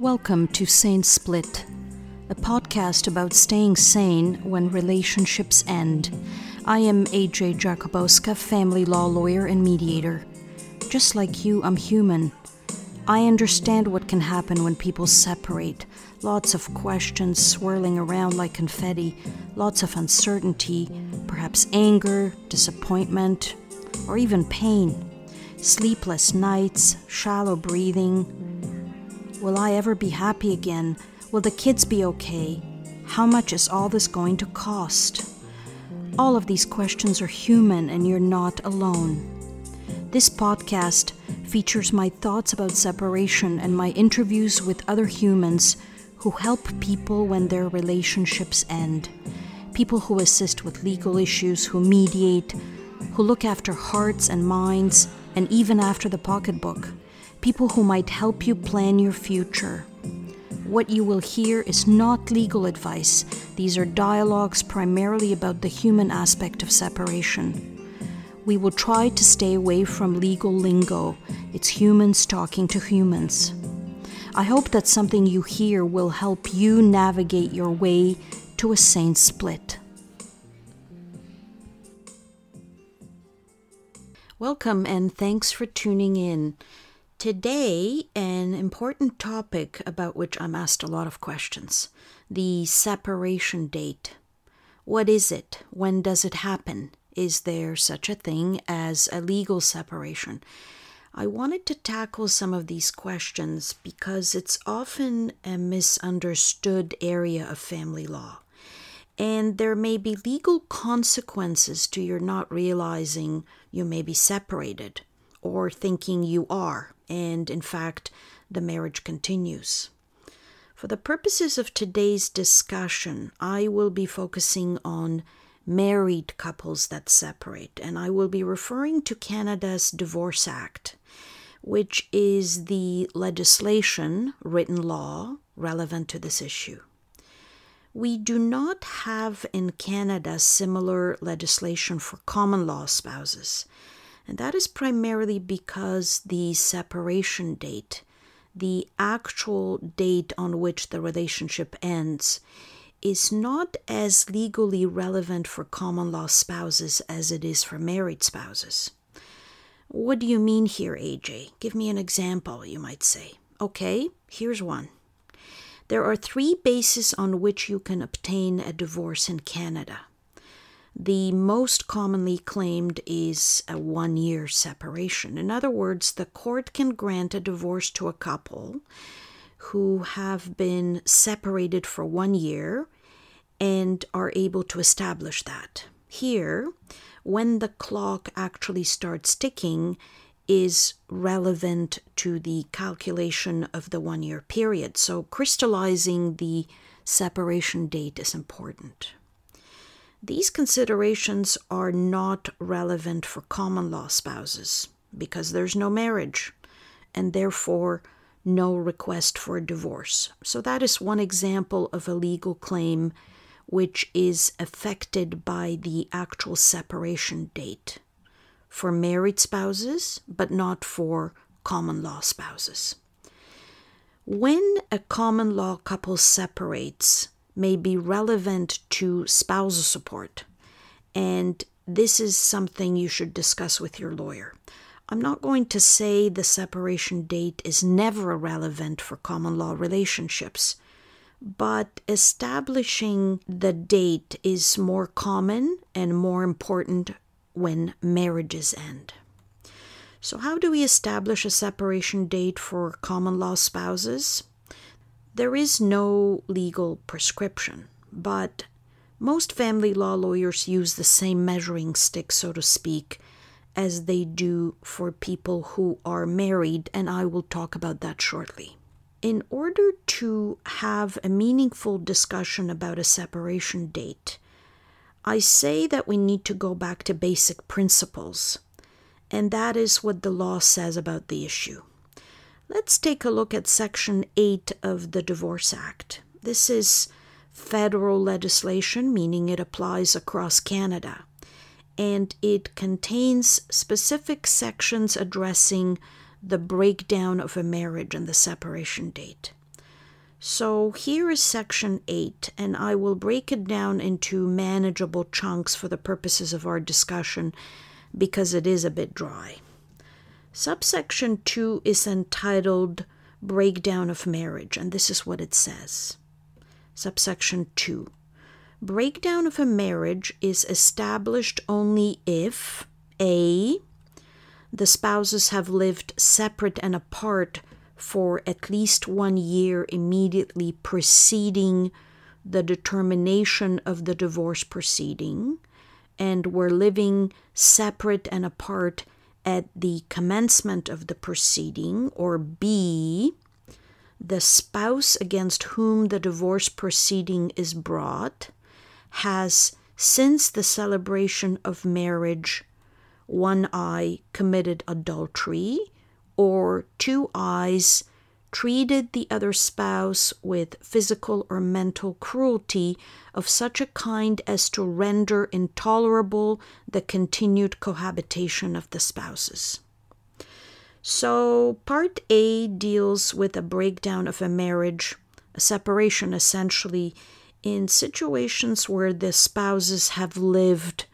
Welcome to Sane Split, a podcast about staying sane when relationships end. I am AJ Jakubowska, family law lawyer and mediator. Just like you, I'm human. I understand what can happen when people separate. Lots of questions swirling around like confetti, lots of uncertainty, perhaps anger, disappointment, or even pain. Sleepless nights, shallow breathing. Will I ever be happy again? Will the kids be okay? How much is all this going to cost? All of these questions are human, and you're not alone. This podcast features my thoughts about separation and my interviews with other humans who help people when their relationships end. People who assist with legal issues, who mediate, who look after hearts and minds, and even after the pocketbook. People who might help you plan your future. What you will hear is not legal advice. These are dialogues primarily about the human aspect of separation. We will try to stay away from legal lingo. It's humans talking to humans. I hope that something you hear will help you navigate your way to a sane split. Welcome and thanks for tuning in. Today, an important topic about which I'm asked a lot of questions the separation date. What is it? When does it happen? Is there such a thing as a legal separation? I wanted to tackle some of these questions because it's often a misunderstood area of family law. And there may be legal consequences to your not realizing you may be separated or thinking you are and in fact, the marriage continues. For the purposes of today's discussion, I will be focusing on married couples that separate, and I will be referring to Canada's Divorce Act, which is the legislation, written law, relevant to this issue. We do not have in Canada similar legislation for common law spouses. And that is primarily because the separation date, the actual date on which the relationship ends, is not as legally relevant for common law spouses as it is for married spouses. What do you mean here, AJ? Give me an example, you might say. Okay, here's one. There are three bases on which you can obtain a divorce in Canada. The most commonly claimed is a one year separation. In other words, the court can grant a divorce to a couple who have been separated for one year and are able to establish that. Here, when the clock actually starts ticking, is relevant to the calculation of the one year period. So, crystallizing the separation date is important. These considerations are not relevant for common law spouses because there's no marriage and therefore no request for a divorce. So, that is one example of a legal claim which is affected by the actual separation date for married spouses, but not for common law spouses. When a common law couple separates, may be relevant to spousal support. And this is something you should discuss with your lawyer. I'm not going to say the separation date is never relevant for common law relationships, but establishing the date is more common and more important when marriages end. So, how do we establish a separation date for common law spouses? There is no legal prescription, but most family law lawyers use the same measuring stick, so to speak, as they do for people who are married, and I will talk about that shortly. In order to have a meaningful discussion about a separation date, I say that we need to go back to basic principles, and that is what the law says about the issue. Let's take a look at Section 8 of the Divorce Act. This is federal legislation, meaning it applies across Canada, and it contains specific sections addressing the breakdown of a marriage and the separation date. So here is section 8, and I will break it down into manageable chunks for the purposes of our discussion because it is a bit dry. Subsection 2 is entitled Breakdown of Marriage, and this is what it says. Subsection 2 Breakdown of a marriage is established only if A. The spouses have lived separate and apart for at least one year immediately preceding the determination of the divorce proceeding and were living separate and apart at the commencement of the proceeding, or B, the spouse against whom the divorce proceeding is brought has, since the celebration of marriage, one i committed adultery or two i's treated the other spouse with physical or mental cruelty of such a kind as to render intolerable the continued cohabitation of the spouses. So, part A deals with a breakdown of a marriage, a separation essentially, in situations where the spouses have lived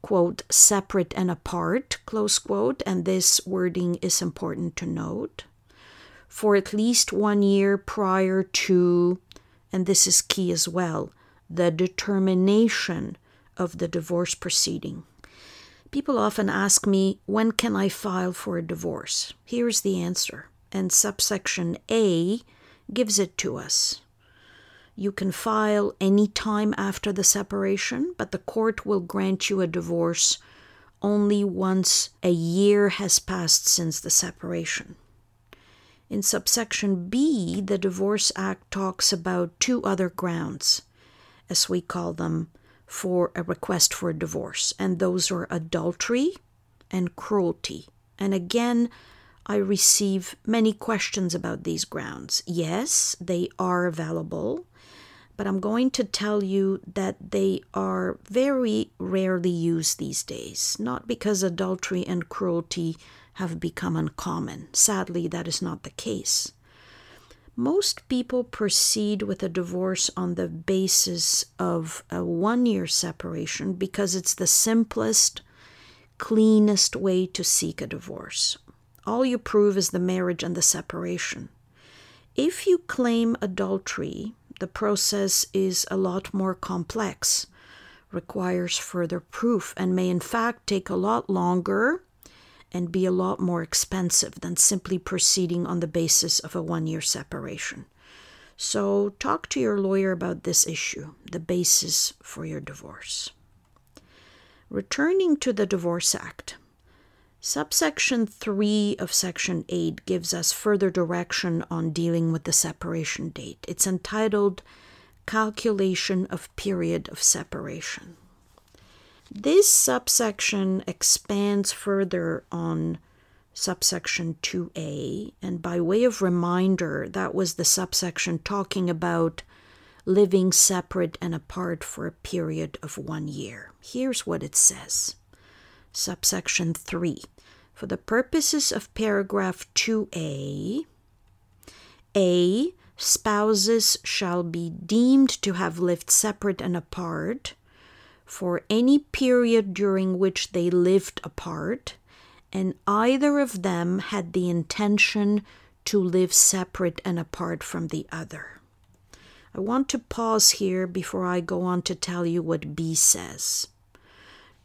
quote, separate and apart, close quote, and this wording is important to note, for at least one year prior to, and this is key as well, the determination of the divorce proceeding. People often ask me, when can I file for a divorce? Here's the answer, and subsection A gives it to us. You can file any time after the separation, but the court will grant you a divorce only once a year has passed since the separation. In subsection B, the Divorce Act talks about two other grounds, as we call them, for a request for a divorce, and those are adultery and cruelty. And again, I receive many questions about these grounds. Yes, they are available but I'm going to tell you that they are very rarely used these days, not because adultery and cruelty have become uncommon. Sadly, that is not the case. Most people proceed with a divorce on the basis of a one year separation because it's the simplest, cleanest way to seek a divorce. All you prove is the marriage and the separation. If you claim adultery, the process is a lot more complex, requires further proof, and may in fact take a lot longer and be a lot more expensive than simply proceeding on the basis of a one year separation. So, talk to your lawyer about this issue, the basis for your divorce. Returning to the Divorce Act, Subsection 3 of Section 8 gives us further direction on dealing with the separation date. It's entitled Calculation of Period of Separation. This subsection expands further on subsection 2a, and by way of reminder, that was the subsection talking about living separate and apart for a period of one year. Here's what it says subsection 3. For the purposes of paragraph 2a, a spouses shall be deemed to have lived separate and apart for any period during which they lived apart, and either of them had the intention to live separate and apart from the other. I want to pause here before I go on to tell you what B says.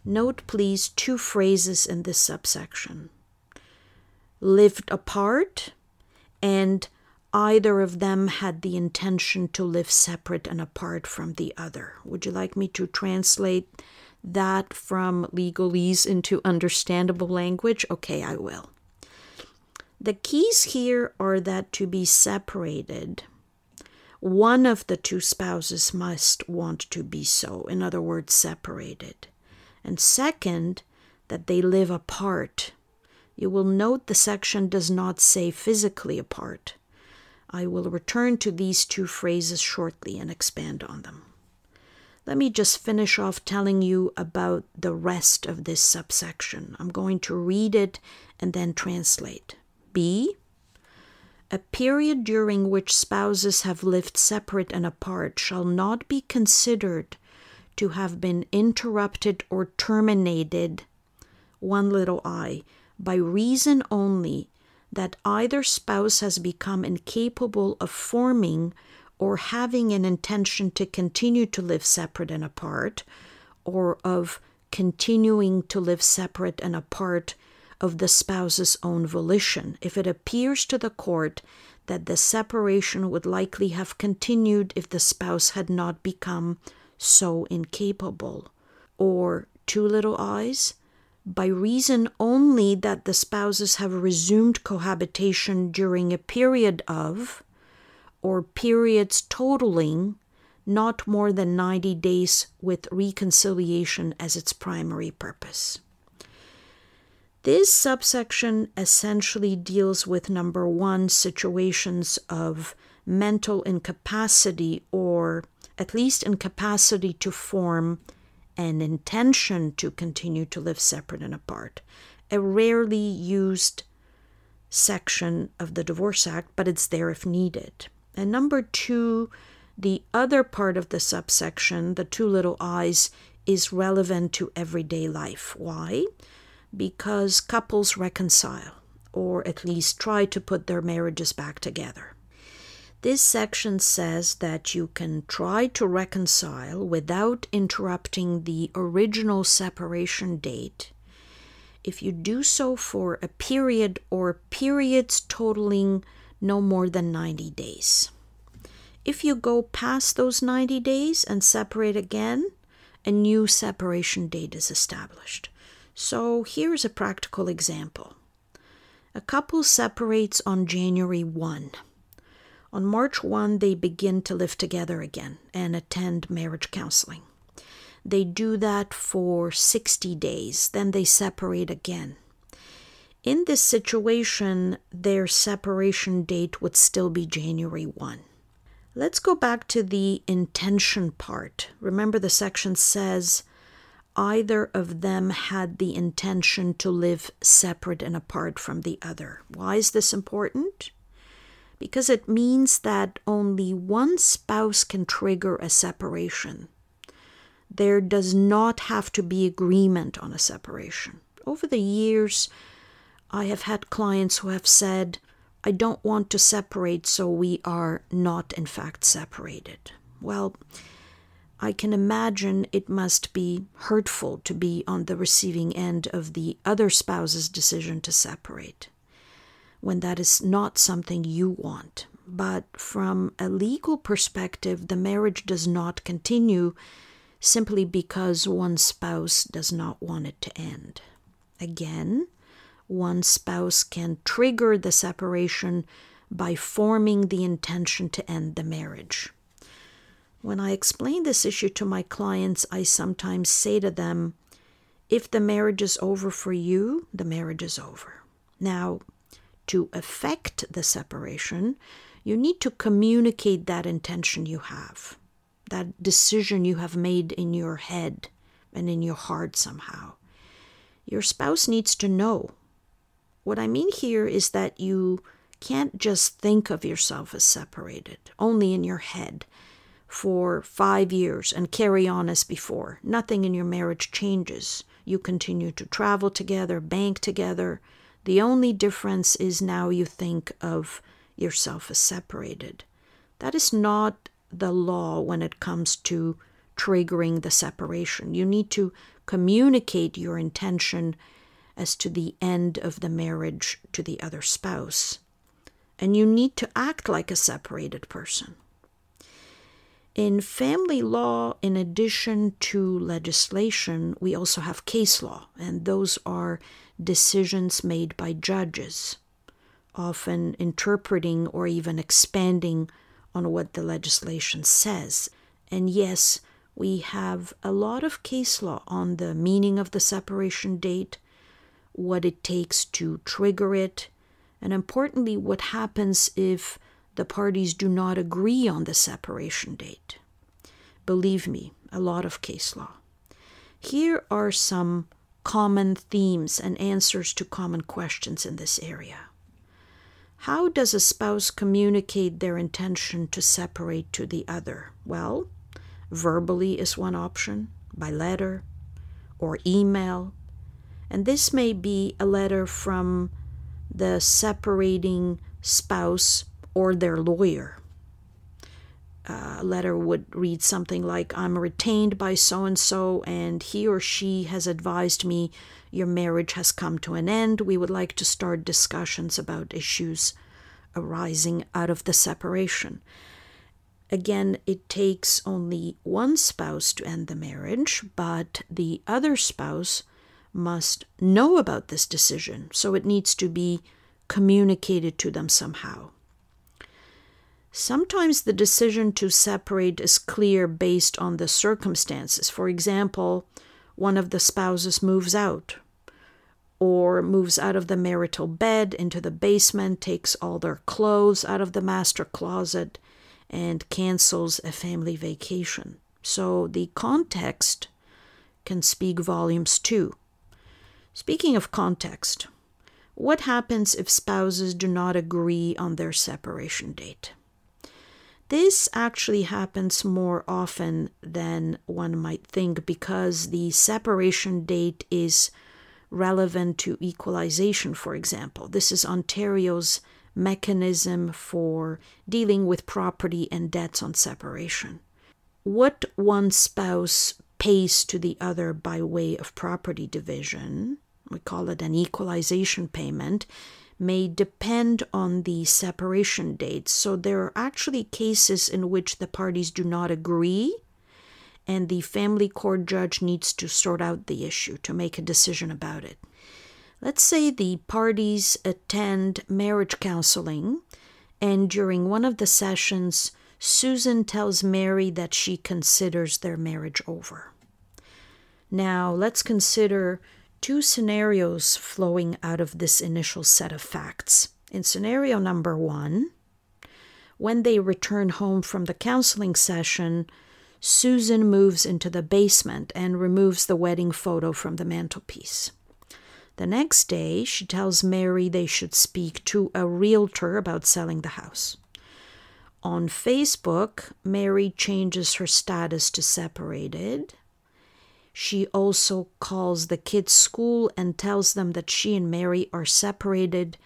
Note, please, two phrases in this subsection lived apart, and either of them had the intention to live separate and apart from the other. Would you like me to translate that from legalese into understandable language? Okay, I will. The keys here are that to be separated, one of the two spouses must want to be so, in other words, separated and second, that they live apart. You will note the section does not say physically apart. I will return to these two phrases shortly and expand on them. Let me just finish off telling you about the rest of this subsection. I'm going to read it and then translate. B. A period during which spouses have lived separate and apart shall not be considered to have been interrupted or terminated, one little i, by reason only that either spouse has become incapable of forming or having an intention to continue to live separate and apart, or of continuing to live separate and apart of the spouse's own volition if it appears to the court that the separation would likely have continued if the spouse had not become so incapable. Or, two little i's, by reason only that the spouses have resumed cohabitation during a period of, or periods totaling, not more than 90 days with reconciliation as its primary purpose. This subsection essentially deals with number one, situations of mental incapacity or at least incapacity to form an intention to continue to live separate and apart. A rarely used section of the Divorce Act, but it's there if needed. And number two, the other part of the subsection, the two little i's, is relevant to everyday life. Why? because couples reconcile, or at least try to put their marriages back together. This section says that you can try to reconcile without interrupting the original separation date if you do so for a period or periods totaling no more than 90 days. If you go past those 90 days and separate again, a new separation date is established. So here's a practical example. A couple separates on January 1. On March 1, they begin to live together again and attend marriage counseling. They do that for 60 days, then they separate again. In this situation, their separation date would still be January 1. Let's go back to the intention part. Remember, the section says either of them had the intention to live separate and apart from the other. Why is this important? Because it means that only one spouse can trigger a separation. There does not have to be agreement on a separation. Over the years, I have had clients who have said, I don't want to separate, so we are not in fact separated. Well, I can imagine it must be hurtful to be on the receiving end of the other spouse's decision to separate when that is not something you want. But from a legal perspective, the marriage does not continue simply because one spouse does not want it to end. Again, one spouse can trigger the separation by forming the intention to end the marriage. When I explain this issue to my clients, I sometimes say to them, if the marriage is over for you, the marriage is over. Now, to effect the separation, you need to communicate that intention you have, that decision you have made in your head and in your heart somehow. Your spouse needs to know. What I mean here is that you can't just think of yourself as separated, only in your head for five years and carry on as before. Nothing in your marriage changes. You continue to travel together, bank together. The only difference is now you think of yourself as separated. That is not the law when it comes to triggering the separation. You need to communicate your intention as to the end of the marriage to the other spouse. And you need to act like a separated person. In family law, in addition to legislation, we also have case law, and those are decisions made by judges, often interpreting or even expanding on what the legislation says. And yes, we have a lot of case law on the meaning of the separation date, what it takes to trigger it, and importantly, what happens if the parties do not agree on the separation date. Believe me, a lot of case law. Here are some common themes and answers to common questions in this area. How does a spouse communicate their intention to separate to the other? Well, verbally is one option, by letter or email. And this may be a letter from the separating spouse or their lawyer. Uh, a letter would read something like I'm retained by so and so, and he or she has advised me your marriage has come to an end. We would like to start discussions about issues arising out of the separation. Again, it takes only one spouse to end the marriage, but the other spouse must know about this decision, so it needs to be communicated to them somehow. Sometimes the decision to separate is clear based on the circumstances. For example, one of the spouses moves out or moves out of the marital bed into the basement, takes all their clothes out of the master closet, and cancels a family vacation. So the context can speak volumes too. Speaking of context, what happens if spouses do not agree on their separation date? This actually happens more often than one might think because the separation date is relevant to equalization, for example. This is Ontario's mechanism for dealing with property and debts on separation. What one spouse pays to the other by way of property division, we call it an equalization payment, may depend on the separation date. So there are actually cases in which the parties do not agree and the family court judge needs to sort out the issue to make a decision about it. Let's say the parties attend marriage counseling, and during one of the sessions, Susan tells Mary that she considers their marriage over. Now, let's consider two scenarios flowing out of this initial set of facts. In scenario number one, when they return home from the counseling session, Susan moves into the basement and removes the wedding photo from the mantelpiece. The next day, she tells Mary they should speak to a realtor about selling the house. On Facebook, Mary changes her status to separated. She also calls the kids' school and tells them that she and Mary are separated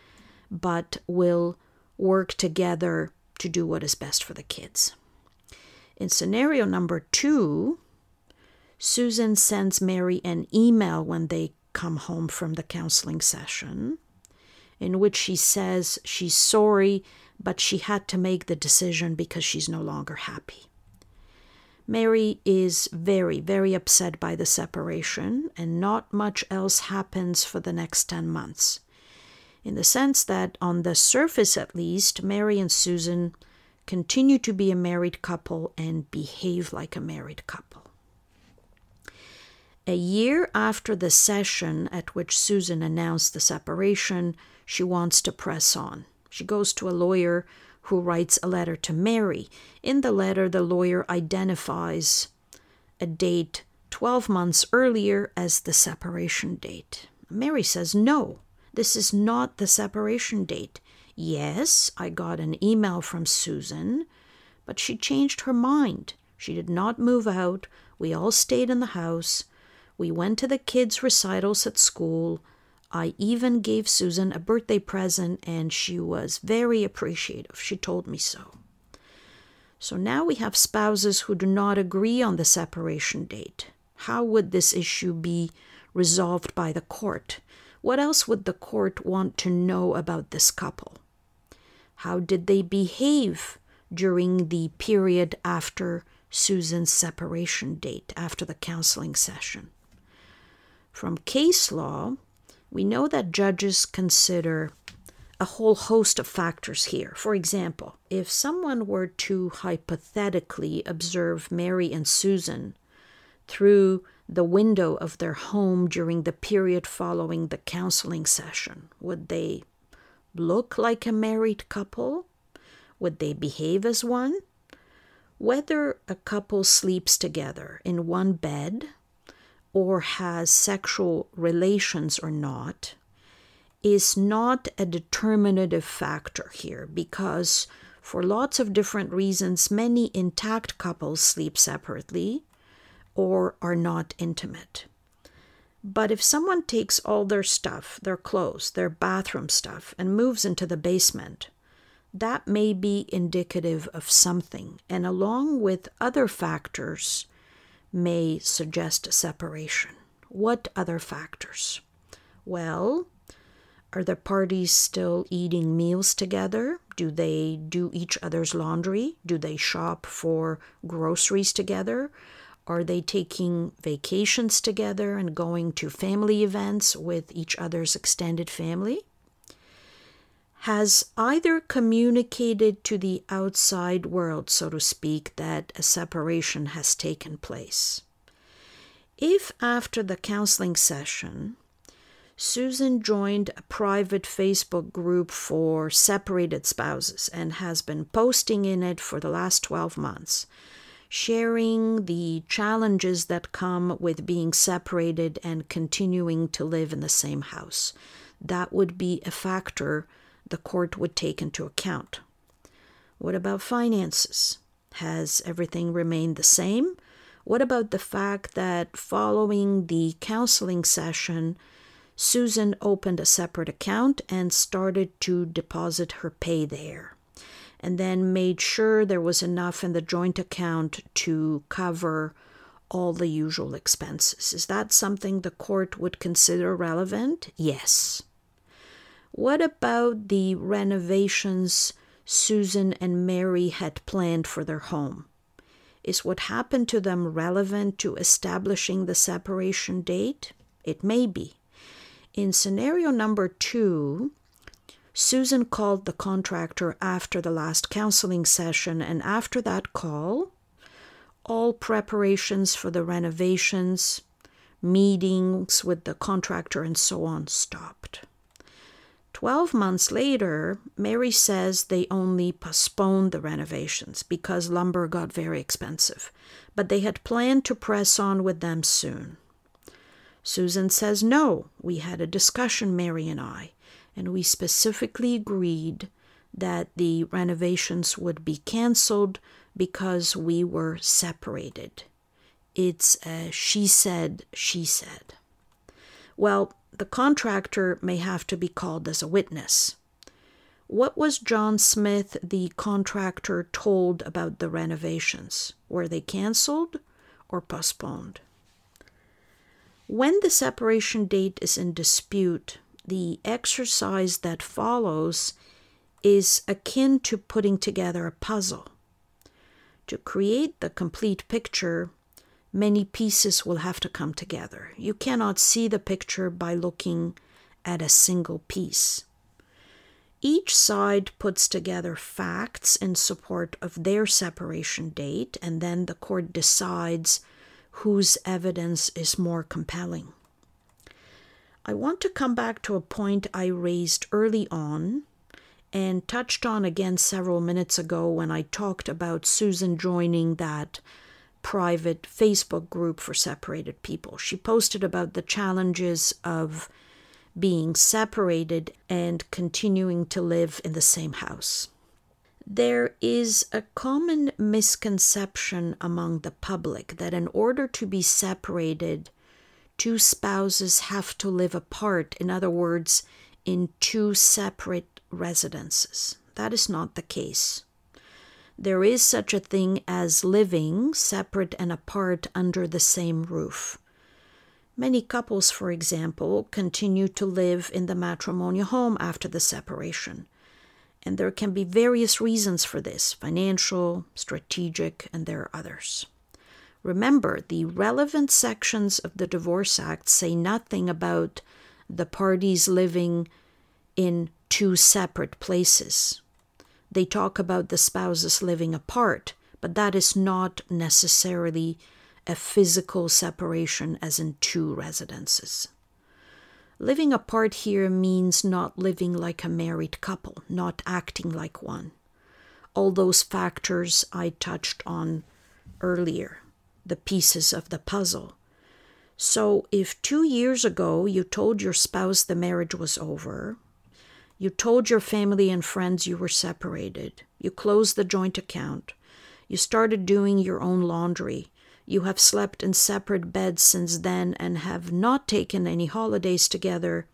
but will work together to do what is best for the kids. In scenario number two, Susan sends Mary an email when they come home from the counseling session, in which she says she's sorry, but she had to make the decision because she's no longer happy. Mary is very, very upset by the separation, and not much else happens for the next 10 months. In the sense that, on the surface at least, Mary and Susan continue to be a married couple and behave like a married couple. A year after the session at which Susan announced the separation, she wants to press on. She goes to a lawyer who writes a letter to Mary. In the letter, the lawyer identifies a date 12 months earlier as the separation date. Mary says, No, this is not the separation date. Yes, I got an email from Susan, but she changed her mind. She did not move out. We all stayed in the house. We went to the kids' recitals at school. I even gave Susan a birthday present, and she was very appreciative. She told me so. So now we have spouses who do not agree on the separation date. How would this issue be resolved by the court? What else would the court want to know about this couple? How did they behave during the period after Susan's separation date, after the counseling session? From case law, we know that judges consider a whole host of factors here. For example, if someone were to hypothetically observe Mary and Susan through the window of their home during the period following the counseling session, would they look like a married couple? Would they behave as one? Whether a couple sleeps together in one bed or has sexual relations or not is not a determinative factor here because, for lots of different reasons, many intact couples sleep separately or are not intimate. But if someone takes all their stuff, their clothes, their bathroom stuff, and moves into the basement, that may be indicative of something, and along with other factors, may suggest separation. What other factors? Well, are the parties still eating meals together? Do they do each other's laundry? Do they shop for groceries together? Are they taking vacations together and going to family events with each other's extended family? Has either communicated to the outside world, so to speak, that a separation has taken place? If after the counseling session, Susan joined a private Facebook group for separated spouses and has been posting in it for the last 12 months, sharing the challenges that come with being separated and continuing to live in the same house. That would be a factor the court would take into account. What about finances? Has everything remained the same? What about the fact that following the counseling session, Susan opened a separate account and started to deposit her pay there? and then made sure there was enough in the joint account to cover all the usual expenses. Is that something the court would consider relevant? Yes. What about the renovations Susan and Mary had planned for their home? Is what happened to them relevant to establishing the separation date? It may be. In scenario number two, Susan called the contractor after the last counseling session, and after that call, all preparations for the renovations, meetings with the contractor, and so on stop. 12 months later, Mary says they only postponed the renovations because lumber got very expensive, but they had planned to press on with them soon. Susan says, No, we had a discussion, Mary and I, and we specifically agreed that the renovations would be canceled because we were separated. It's a she said, she said. Well, the contractor may have to be called as a witness. What was John Smith, the contractor, told about the renovations? Were they canceled or postponed? When the separation date is in dispute, the exercise that follows is akin to putting together a puzzle. To create the complete picture, many pieces will have to come together. You cannot see the picture by looking at a single piece. Each side puts together facts in support of their separation date, and then the court decides whose evidence is more compelling. I want to come back to a point I raised early on and touched on again several minutes ago when I talked about Susan joining that private Facebook group for separated people. She posted about the challenges of being separated and continuing to live in the same house. There is a common misconception among the public that in order to be separated, two spouses have to live apart, in other words, in two separate residences. That is not the case. There is such a thing as living separate and apart under the same roof. Many couples, for example, continue to live in the matrimonial home after the separation. And there can be various reasons for this financial, strategic, and there are others. Remember, the relevant sections of the Divorce Act say nothing about the parties living in two separate places. They talk about the spouses living apart, but that is not necessarily a physical separation as in two residences. Living apart here means not living like a married couple, not acting like one. All those factors I touched on earlier the pieces of the puzzle. So, if two years ago you told your spouse the marriage was over, you told your family and friends you were separated, you closed the joint account, you started doing your own laundry, you have slept in separate beds since then and have not taken any holidays together,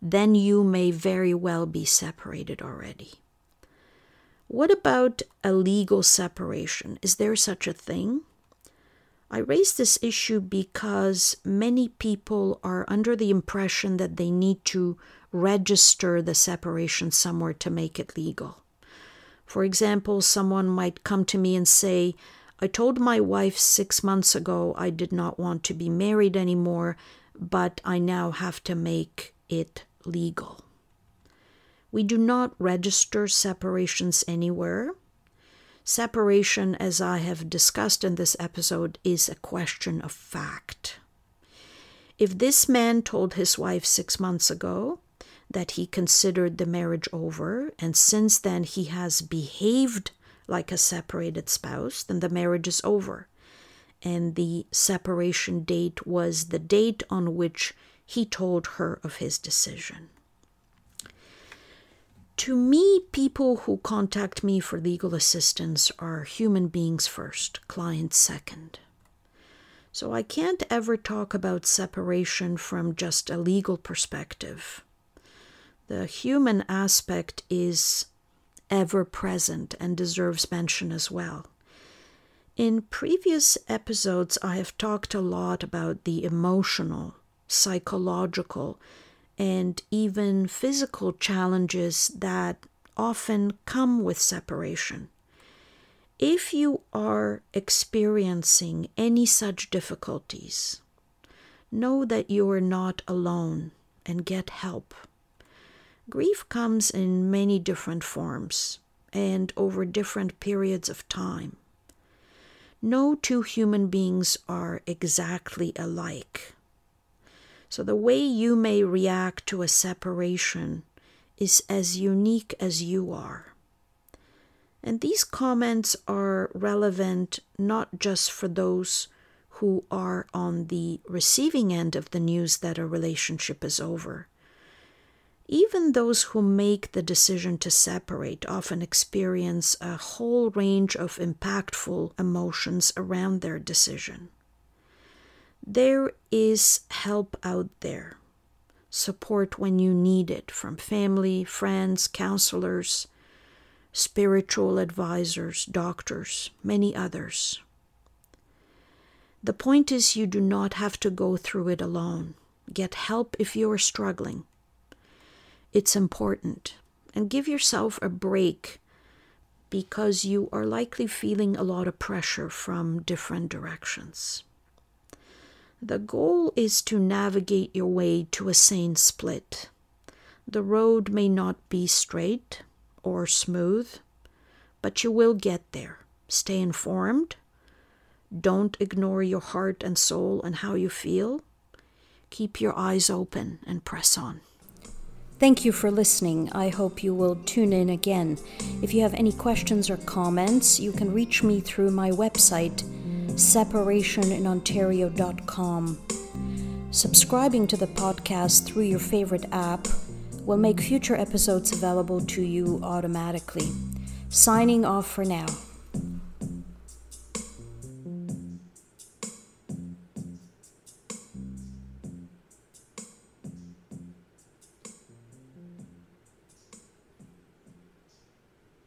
then you may very well be separated already. What about a legal separation? Is there such a thing? I raise this issue because many people are under the impression that they need to register the separation somewhere to make it legal. For example, someone might come to me and say, I told my wife six months ago I did not want to be married anymore, but I now have to make it legal. We do not register separations anywhere. Separation, as I have discussed in this episode, is a question of fact. If this man told his wife six months ago that he considered the marriage over, and since then he has behaved like a separated spouse, then the marriage is over. And the separation date was the date on which he told her of his decision. To me, people who contact me for legal assistance are human beings first, clients second. So I can't ever talk about separation from just a legal perspective. The human aspect is ever present and deserves mention as well. In previous episodes, I have talked a lot about the emotional, psychological, and even physical challenges that often come with separation. If you are experiencing any such difficulties, know that you are not alone and get help. Grief comes in many different forms and over different periods of time. No two human beings are exactly alike. So the way you may react to a separation is as unique as you are. And these comments are relevant not just for those who are on the receiving end of the news that a relationship is over. Even those who make the decision to separate often experience a whole range of impactful emotions around their decision. There is help out there, support when you need it from family, friends, counselors, spiritual advisors, doctors, many others. The point is, you do not have to go through it alone. Get help if you are struggling. It's important. And give yourself a break because you are likely feeling a lot of pressure from different directions. The goal is to navigate your way to a sane split. The road may not be straight or smooth, but you will get there. Stay informed. Don't ignore your heart and soul and how you feel. Keep your eyes open and press on. Thank you for listening. I hope you will tune in again. If you have any questions or comments, you can reach me through my website separationinontario.com. Subscribing to the podcast through your favorite app will make future episodes available to you automatically. Signing off for now.